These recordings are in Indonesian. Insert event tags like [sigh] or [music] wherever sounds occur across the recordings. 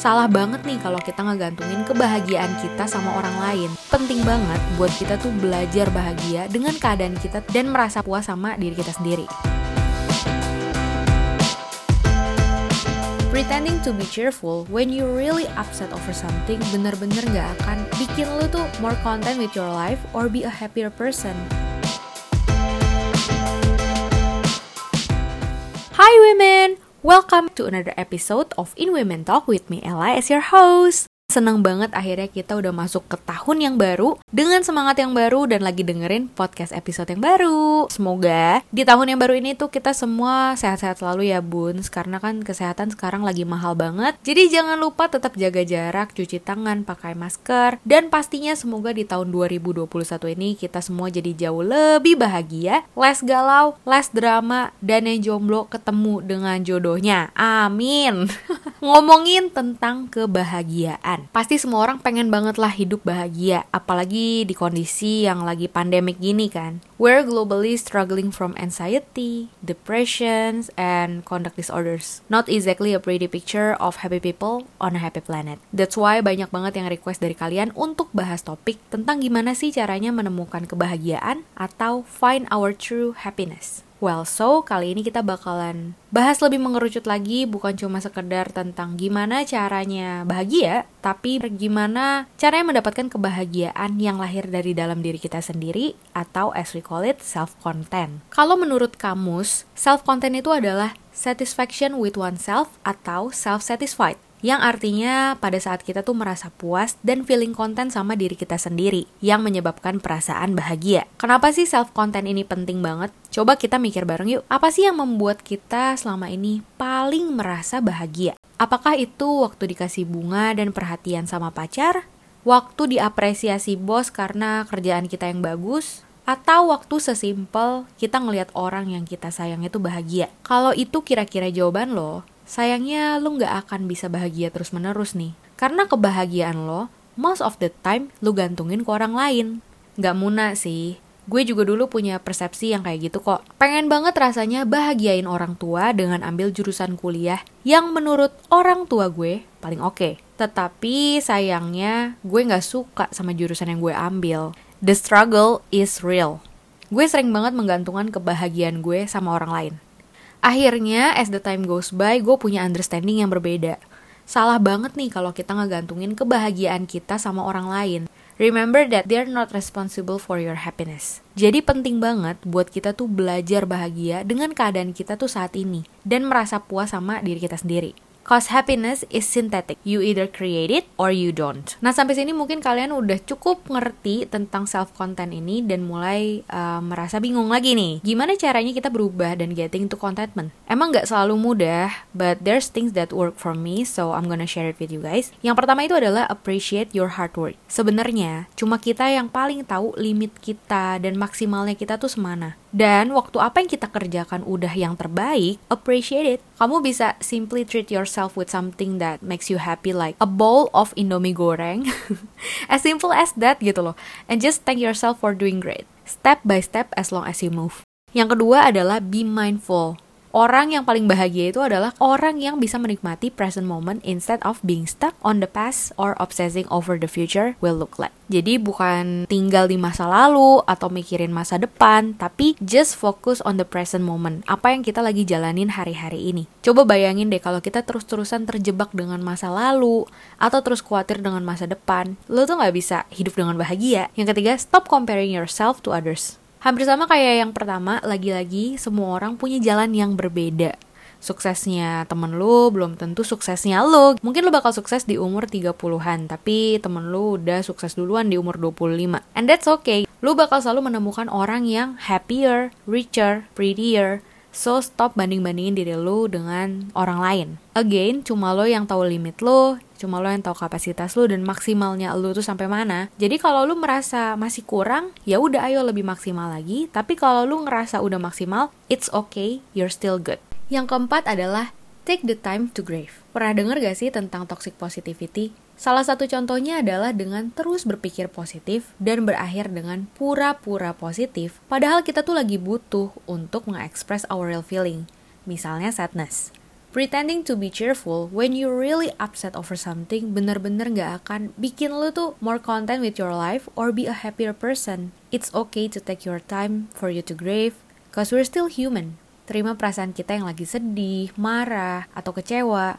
Salah banget nih kalau kita ngegantungin kebahagiaan kita sama orang lain. Penting banget buat kita tuh belajar bahagia dengan keadaan kita dan merasa puas sama diri kita sendiri. Pretending to be cheerful when you really upset over something bener-bener gak akan bikin lu tuh more content with your life or be a happier person. Hi women! Welcome to another episode of In Women Talk with me Ella as your host. Seneng banget akhirnya kita udah masuk ke tahun yang baru dengan semangat yang baru dan lagi dengerin podcast episode yang baru. Semoga di tahun yang baru ini tuh kita semua sehat-sehat selalu ya bun, karena kan kesehatan sekarang lagi mahal banget. Jadi jangan lupa tetap jaga jarak, cuci tangan, pakai masker, dan pastinya semoga di tahun 2021 ini kita semua jadi jauh lebih bahagia, less galau, less drama, dan yang jomblo ketemu dengan jodohnya. Amin. [laughs] Ngomongin tentang kebahagiaan Pasti semua orang pengen banget lah hidup bahagia, apalagi di kondisi yang lagi pandemik gini kan. We're globally struggling from anxiety, depressions, and conduct disorders. Not exactly a pretty picture of happy people on a happy planet. That's why banyak banget yang request dari kalian untuk bahas topik tentang gimana sih caranya menemukan kebahagiaan atau find our true happiness. Well, so kali ini kita bakalan bahas lebih mengerucut lagi bukan cuma sekedar tentang gimana caranya bahagia, tapi gimana caranya mendapatkan kebahagiaan yang lahir dari dalam diri kita sendiri atau as we call it self-content. Kalau menurut kamus, self-content itu adalah satisfaction with oneself atau self-satisfied yang artinya pada saat kita tuh merasa puas dan feeling content sama diri kita sendiri yang menyebabkan perasaan bahagia. Kenapa sih self content ini penting banget? Coba kita mikir bareng yuk, apa sih yang membuat kita selama ini paling merasa bahagia? Apakah itu waktu dikasih bunga dan perhatian sama pacar? Waktu diapresiasi bos karena kerjaan kita yang bagus? Atau waktu sesimpel kita ngelihat orang yang kita sayang itu bahagia? Kalau itu kira-kira jawaban lo, sayangnya lo nggak akan bisa bahagia terus-menerus nih. Karena kebahagiaan lo, most of the time lo gantungin ke orang lain. Nggak muna sih, gue juga dulu punya persepsi yang kayak gitu kok. Pengen banget rasanya bahagiain orang tua dengan ambil jurusan kuliah yang menurut orang tua gue paling oke. Okay. Tetapi sayangnya gue nggak suka sama jurusan yang gue ambil. The struggle is real. Gue sering banget menggantungkan kebahagiaan gue sama orang lain. Akhirnya, as the time goes by, gue punya understanding yang berbeda. Salah banget nih kalau kita ngegantungin kebahagiaan kita sama orang lain. Remember that they're not responsible for your happiness. Jadi penting banget buat kita tuh belajar bahagia dengan keadaan kita tuh saat ini dan merasa puas sama diri kita sendiri. Cause happiness is synthetic. You either create it or you don't. Nah, sampai sini mungkin kalian udah cukup ngerti tentang self content ini dan mulai uh, merasa bingung lagi nih. Gimana caranya kita berubah dan getting to contentment? Emang nggak selalu mudah, but there's things that work for me, so I'm gonna share it with you guys. Yang pertama itu adalah appreciate your hard work. Sebenarnya, cuma kita yang paling tahu limit kita dan maksimalnya kita tuh semana. Dan waktu apa yang kita kerjakan udah yang terbaik, appreciate it. Kamu bisa simply treat yourself with something that makes you happy like a bowl of Indomie goreng. [laughs] as simple as that gitu loh. And just thank yourself for doing great. Step by step as long as you move. Yang kedua adalah be mindful. Orang yang paling bahagia itu adalah orang yang bisa menikmati present moment instead of being stuck on the past or obsessing over the future will look like. Jadi bukan tinggal di masa lalu atau mikirin masa depan, tapi just focus on the present moment. Apa yang kita lagi jalanin hari-hari ini. Coba bayangin deh kalau kita terus-terusan terjebak dengan masa lalu atau terus khawatir dengan masa depan, lo tuh nggak bisa hidup dengan bahagia. Yang ketiga, stop comparing yourself to others. Hampir sama kayak yang pertama, lagi-lagi semua orang punya jalan yang berbeda. Suksesnya temen lu belum tentu suksesnya lu. Mungkin lu bakal sukses di umur 30-an, tapi temen lu udah sukses duluan di umur 25. And that's okay. Lu bakal selalu menemukan orang yang happier, richer, prettier, So stop banding-bandingin diri lu dengan orang lain. Again, cuma lo yang tahu limit lo, cuma lo yang tahu kapasitas lo dan maksimalnya lo tuh sampai mana. Jadi kalau lo merasa masih kurang, ya udah ayo lebih maksimal lagi. Tapi kalau lo ngerasa udah maksimal, it's okay, you're still good. Yang keempat adalah take the time to grieve. Pernah denger gak sih tentang toxic positivity? Salah satu contohnya adalah dengan terus berpikir positif dan berakhir dengan pura-pura positif, padahal kita tuh lagi butuh untuk mengekspres our real feeling, misalnya sadness. Pretending to be cheerful when you really upset over something bener-bener gak akan bikin lu tuh more content with your life or be a happier person. It's okay to take your time for you to grieve, cause we're still human. Terima perasaan kita yang lagi sedih, marah, atau kecewa.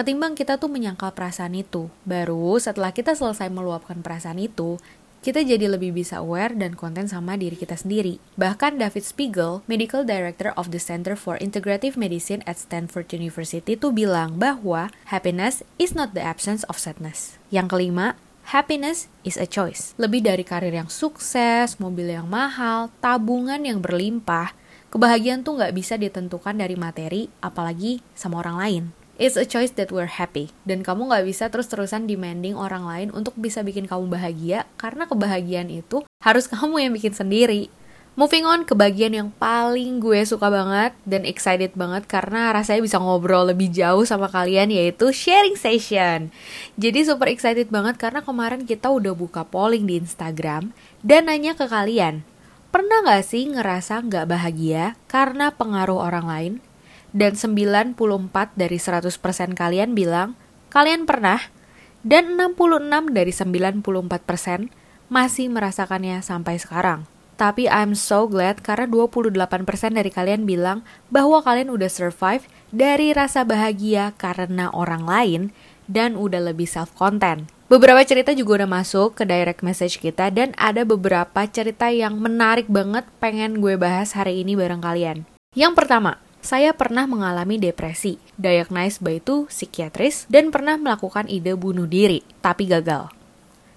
Ketimbang kita tuh menyangkal perasaan itu. Baru setelah kita selesai meluapkan perasaan itu, kita jadi lebih bisa aware dan konten sama diri kita sendiri. Bahkan David Spiegel, Medical Director of the Center for Integrative Medicine at Stanford University itu bilang bahwa happiness is not the absence of sadness. Yang kelima, happiness is a choice. Lebih dari karir yang sukses, mobil yang mahal, tabungan yang berlimpah, kebahagiaan tuh nggak bisa ditentukan dari materi, apalagi sama orang lain. It's a choice that we're happy. Dan kamu gak bisa terus-terusan demanding orang lain untuk bisa bikin kamu bahagia, karena kebahagiaan itu harus [laughs] kamu yang bikin sendiri. Moving on ke bagian yang paling gue suka banget dan excited banget karena rasanya bisa ngobrol lebih jauh sama kalian yaitu sharing session. Jadi super excited banget karena kemarin kita udah buka polling di Instagram dan nanya ke kalian, pernah gak sih ngerasa gak bahagia karena pengaruh orang lain? Dan 94 dari 100% kalian bilang kalian pernah dan 66 dari 94% masih merasakannya sampai sekarang. Tapi I'm so glad karena 28% dari kalian bilang bahwa kalian udah survive dari rasa bahagia karena orang lain dan udah lebih self-content. Beberapa cerita juga udah masuk ke direct message kita dan ada beberapa cerita yang menarik banget pengen gue bahas hari ini bareng kalian. Yang pertama, saya pernah mengalami depresi, diagnosed by itu psikiatris, dan pernah melakukan ide bunuh diri, tapi gagal.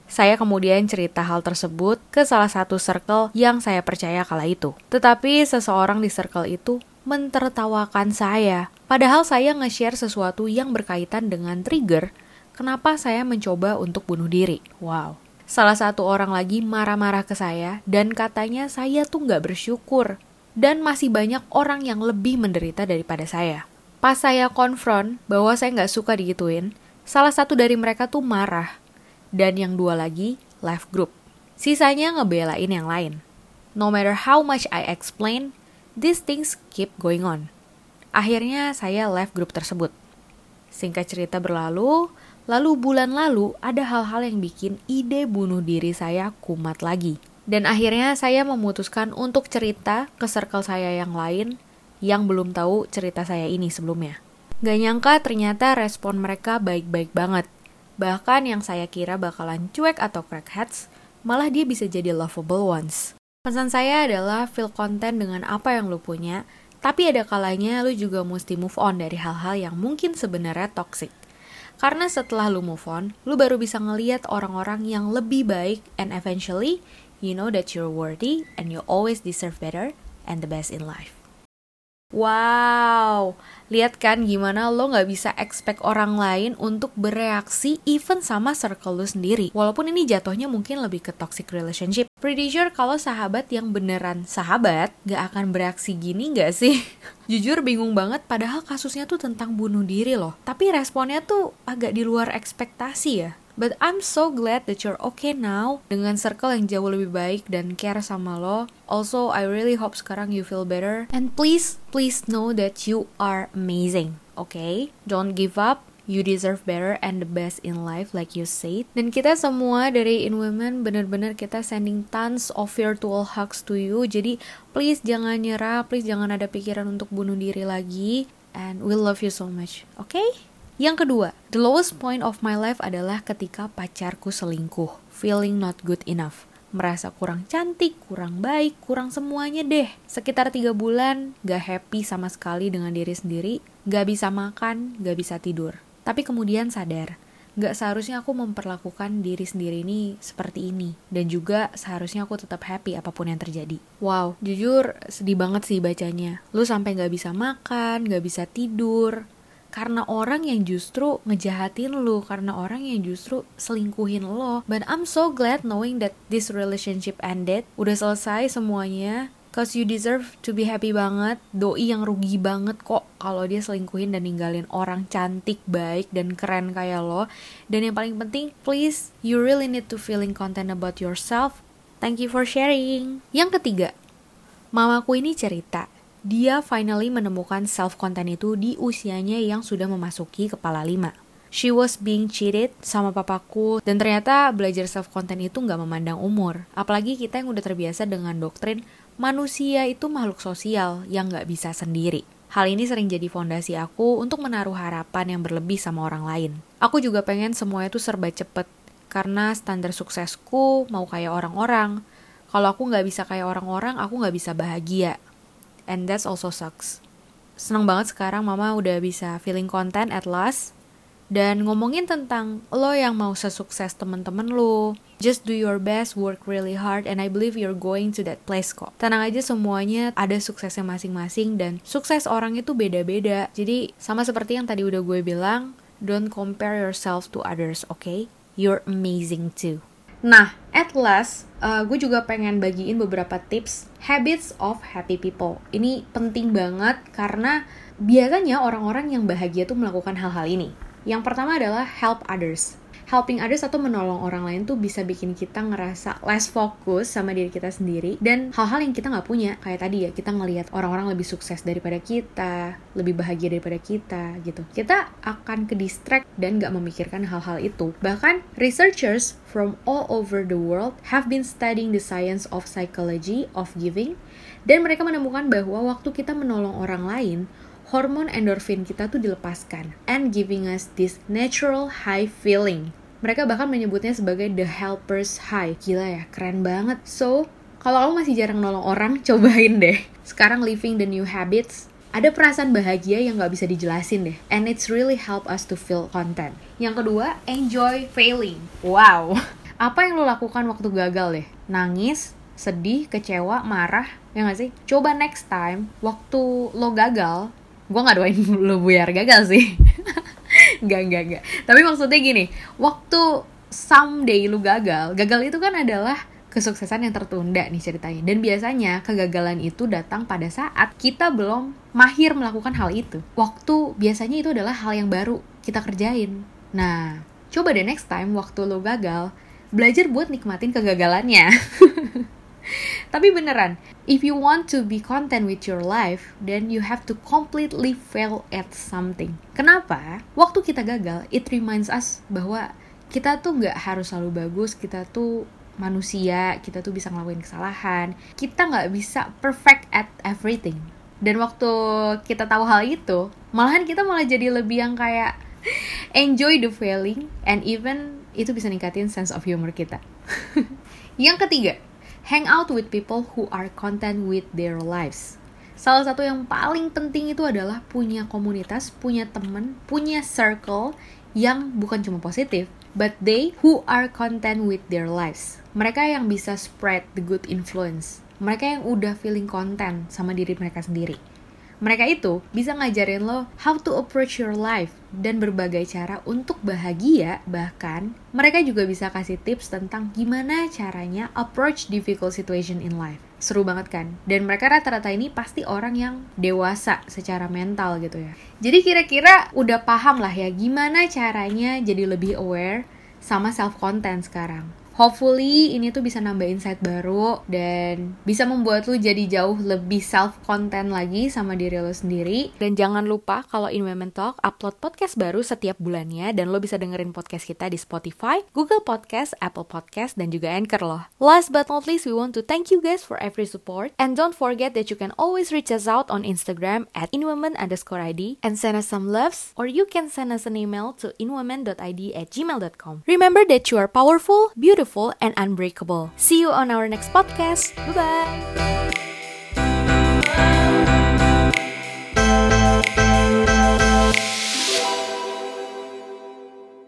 Saya kemudian cerita hal tersebut ke salah satu circle yang saya percaya kala itu. Tetapi seseorang di circle itu mentertawakan saya. Padahal saya nge-share sesuatu yang berkaitan dengan trigger kenapa saya mencoba untuk bunuh diri. Wow. Salah satu orang lagi marah-marah ke saya dan katanya saya tuh nggak bersyukur dan masih banyak orang yang lebih menderita daripada saya. Pas saya konfront bahwa saya nggak suka digituin, salah satu dari mereka tuh marah. Dan yang dua lagi, left group. Sisanya ngebelain yang lain. No matter how much I explain, these things keep going on. Akhirnya saya left group tersebut. Singkat cerita berlalu, lalu bulan lalu ada hal-hal yang bikin ide bunuh diri saya kumat lagi. Dan akhirnya saya memutuskan untuk cerita ke circle saya yang lain yang belum tahu cerita saya ini sebelumnya. Gak nyangka ternyata respon mereka baik-baik banget. Bahkan yang saya kira bakalan cuek atau crackheads, malah dia bisa jadi lovable ones. Pesan saya adalah feel content dengan apa yang lu punya, tapi ada kalanya lu juga mesti move on dari hal-hal yang mungkin sebenarnya toxic. Karena setelah lu move on, lu baru bisa ngeliat orang-orang yang lebih baik and eventually You know that you're worthy and you always deserve better and the best in life. Wow, lihat kan gimana lo gak bisa expect orang lain untuk bereaksi even sama circle lo sendiri. Walaupun ini jatuhnya mungkin lebih ke toxic relationship. Pretty sure kalau sahabat yang beneran sahabat gak akan bereaksi gini gak sih? [laughs] Jujur bingung banget padahal kasusnya tuh tentang bunuh diri loh. Tapi responnya tuh agak di luar ekspektasi ya. But I'm so glad that you're okay now dengan circle yang jauh lebih baik dan care sama lo. Also, I really hope sekarang you feel better. And please, please know that you are amazing. Okay? Don't give up. You deserve better and the best in life like you said. Dan kita semua dari In Women bener-bener kita sending tons of virtual hugs to you. Jadi please jangan nyerah, please jangan ada pikiran untuk bunuh diri lagi. And we love you so much. Okay? Yang kedua, the lowest point of my life adalah ketika pacarku selingkuh, feeling not good enough. Merasa kurang cantik, kurang baik, kurang semuanya deh. Sekitar tiga bulan, gak happy sama sekali dengan diri sendiri, gak bisa makan, gak bisa tidur. Tapi kemudian sadar, gak seharusnya aku memperlakukan diri sendiri ini seperti ini. Dan juga seharusnya aku tetap happy apa pun yang terjadi. Wow, jujur sedih banget sih bacanya. Lu sampai gak bisa makan, gak bisa tidur, karena orang yang justru ngejahatin lu karena orang yang justru selingkuhin lo. But I'm so glad knowing that this relationship ended. Udah selesai semuanya. Cause you deserve to be happy banget. Doi yang rugi banget kok Kalau dia selingkuhin dan ninggalin orang cantik, baik, dan keren kayak lo. Dan yang paling penting Please, you really need to feeling content about yourself. Thank you for sharing. Yang ketiga Mamaku ini cerita dia finally menemukan self-content itu di usianya yang sudah memasuki kepala lima. She was being cheated sama papaku dan ternyata belajar self-content itu nggak memandang umur. Apalagi kita yang udah terbiasa dengan doktrin manusia itu makhluk sosial yang nggak bisa sendiri. Hal ini sering jadi fondasi aku untuk menaruh harapan yang berlebih sama orang lain. Aku juga pengen semuanya itu serba cepet, karena standar suksesku mau kayak orang-orang. Kalau aku nggak bisa kayak orang-orang, aku nggak bisa bahagia and that also sucks. Senang banget sekarang mama udah bisa feeling content at last dan ngomongin tentang lo yang mau sesukses temen-temen lo. Just do your best, work really hard, and I believe you're going to that place kok. Tenang aja semuanya ada suksesnya masing-masing dan sukses orang itu beda-beda. Jadi sama seperti yang tadi udah gue bilang, don't compare yourself to others, okay? You're amazing too. Nah, at last, uh, gue juga pengen bagiin beberapa tips habits of happy people. Ini penting banget karena biasanya orang-orang yang bahagia tuh melakukan hal-hal ini. Yang pertama adalah help others helping others atau menolong orang lain tuh bisa bikin kita ngerasa less fokus sama diri kita sendiri. Dan hal-hal yang kita nggak punya kayak tadi ya kita ngelihat orang-orang lebih sukses daripada kita lebih bahagia daripada kita gitu. Kita akan ke distract dan nggak memikirkan hal-hal itu. Bahkan researchers from all over the world have been studying the science of psychology of giving dan mereka menemukan bahwa waktu kita menolong orang lain hormon endorfin kita tuh dilepaskan and giving us this natural high feeling mereka bahkan menyebutnya sebagai the helper's high. Gila ya, keren banget. So, kalau kamu masih jarang nolong orang, [laughs] cobain deh. Sekarang living the new habits, ada perasaan bahagia yang gak bisa dijelasin deh. And it's really help us to feel content. Yang kedua, enjoy failing. Wow. [laughs] Apa yang lo lakukan waktu gagal deh? Nangis, sedih, kecewa, marah, ya gak sih? Coba next time, waktu lo gagal, gue gak doain [laughs] lo biar gagal sih. [laughs] Gak, gak, gak. Tapi maksudnya gini, waktu someday lu gagal, gagal itu kan adalah kesuksesan yang tertunda nih ceritanya. Dan biasanya kegagalan itu datang pada saat kita belum mahir melakukan hal itu. Waktu biasanya itu adalah hal yang baru kita kerjain. Nah, coba deh next time waktu lu gagal, belajar buat nikmatin kegagalannya. [laughs] Tapi beneran, if you want to be content with your life, then you have to completely fail at something. Kenapa? Waktu kita gagal, it reminds us bahwa kita tuh nggak harus selalu bagus, kita tuh manusia, kita tuh bisa ngelakuin kesalahan, kita nggak bisa perfect at everything. Dan waktu kita tahu hal itu, malahan kita malah jadi lebih yang kayak [laughs] enjoy the failing and even itu bisa ningkatin sense of humor kita. [laughs] yang ketiga, hang out with people who are content with their lives. Salah satu yang paling penting itu adalah punya komunitas, punya temen, punya circle yang bukan cuma positif, but they who are content with their lives. Mereka yang bisa spread the good influence. Mereka yang udah feeling content sama diri mereka sendiri. Mereka itu bisa ngajarin lo how to approach your life dan berbagai cara untuk bahagia. Bahkan, mereka juga bisa kasih tips tentang gimana caranya approach difficult situation in life. Seru banget kan? Dan mereka rata-rata ini pasti orang yang dewasa secara mental gitu ya. Jadi kira-kira udah paham lah ya gimana caranya jadi lebih aware sama self-content sekarang. Hopefully ini tuh bisa nambah insight baru dan bisa membuat lu jadi jauh lebih self content lagi sama diri lo sendiri. Dan jangan lupa kalau In Women Talk upload podcast baru setiap bulannya dan lo bisa dengerin podcast kita di Spotify, Google Podcast, Apple Podcast, dan juga Anchor loh. Last but not least, we want to thank you guys for every support and don't forget that you can always reach us out on Instagram at inwomen underscore ID and send us some loves or you can send us an email to inwomen.id at gmail.com. Remember that you are powerful, beautiful, beautiful and unbreakable. See you on our next podcast. Bye bye.